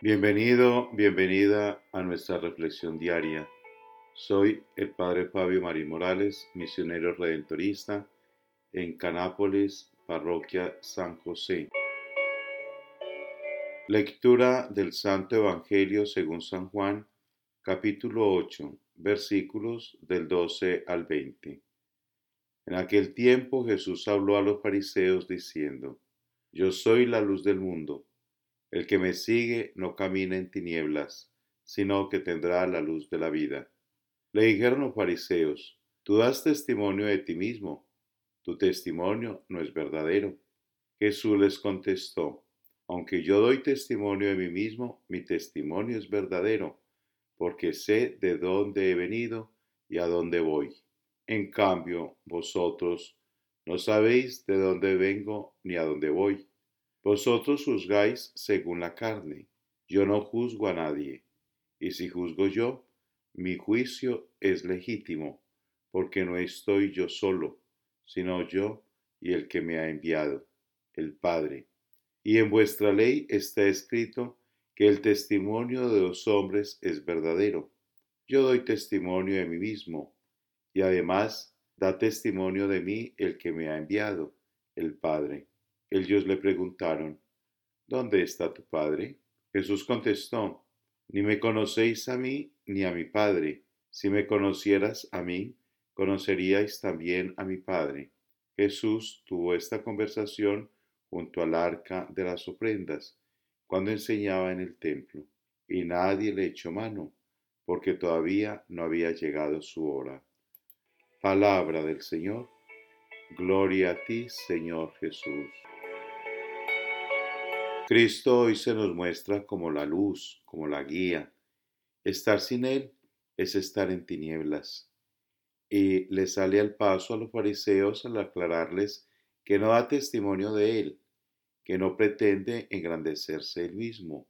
Bienvenido, bienvenida a nuestra reflexión diaria. Soy el Padre Fabio Marín Morales, misionero redentorista en Canápolis, parroquia San José. Lectura del Santo Evangelio según San Juan, capítulo 8, versículos del 12 al 20. En aquel tiempo Jesús habló a los fariseos diciendo, Yo soy la luz del mundo. El que me sigue no camina en tinieblas, sino que tendrá la luz de la vida. Le dijeron los fariseos, Tú das testimonio de ti mismo, tu testimonio no es verdadero. Jesús les contestó, Aunque yo doy testimonio de mí mismo, mi testimonio es verdadero, porque sé de dónde he venido y a dónde voy. En cambio, vosotros no sabéis de dónde vengo ni a dónde voy. Vosotros juzgáis según la carne, yo no juzgo a nadie, y si juzgo yo, mi juicio es legítimo, porque no estoy yo solo, sino yo y el que me ha enviado, el Padre. Y en vuestra ley está escrito que el testimonio de los hombres es verdadero. Yo doy testimonio de mí mismo, y además da testimonio de mí el que me ha enviado, el Padre. Ellos le preguntaron, ¿Dónde está tu Padre? Jesús contestó, Ni me conocéis a mí ni a mi Padre. Si me conocieras a mí, conoceríais también a mi Padre. Jesús tuvo esta conversación junto al arca de las ofrendas, cuando enseñaba en el templo, y nadie le echó mano, porque todavía no había llegado su hora. Palabra del Señor. Gloria a ti, Señor Jesús. Cristo hoy se nos muestra como la luz, como la guía. Estar sin Él es estar en tinieblas. Y le sale al paso a los fariseos al aclararles que no da testimonio de Él, que no pretende engrandecerse Él mismo,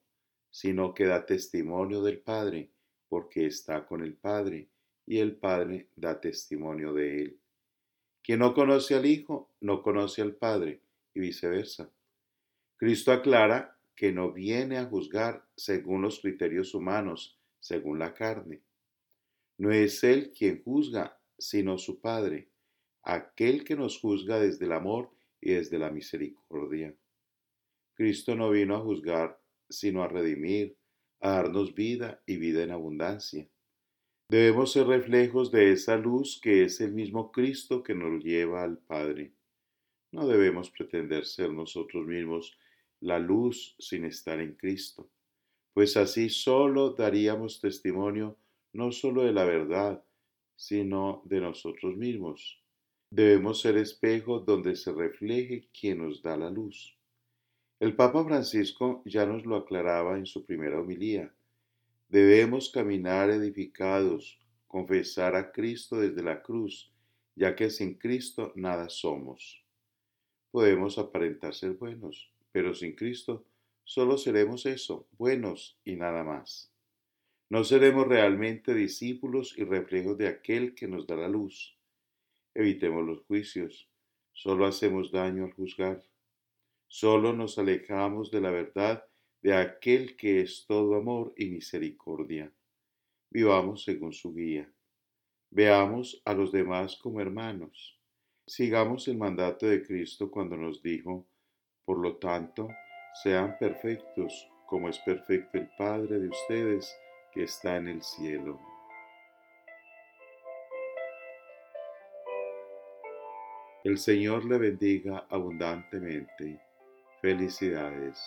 sino que da testimonio del Padre, porque está con el Padre, y el Padre da testimonio de Él. Quien no conoce al Hijo, no conoce al Padre, y viceversa. Cristo aclara que no viene a juzgar según los criterios humanos, según la carne. No es Él quien juzga, sino su Padre, aquel que nos juzga desde el amor y desde la misericordia. Cristo no vino a juzgar, sino a redimir, a darnos vida y vida en abundancia. Debemos ser reflejos de esa luz que es el mismo Cristo que nos lleva al Padre. No debemos pretender ser nosotros mismos la luz sin estar en Cristo, pues así solo daríamos testimonio no solo de la verdad, sino de nosotros mismos. Debemos ser espejos donde se refleje quien nos da la luz. El Papa Francisco ya nos lo aclaraba en su primera homilía. Debemos caminar edificados, confesar a Cristo desde la cruz, ya que sin Cristo nada somos. Podemos aparentar ser buenos, pero sin Cristo solo seremos eso, buenos y nada más. No seremos realmente discípulos y reflejos de aquel que nos da la luz. Evitemos los juicios, solo hacemos daño al juzgar. Solo nos alejamos de la verdad de aquel que es todo amor y misericordia. Vivamos según su guía. Veamos a los demás como hermanos. Sigamos el mandato de Cristo cuando nos dijo, por lo tanto, sean perfectos como es perfecto el Padre de ustedes que está en el cielo. El Señor le bendiga abundantemente. Felicidades.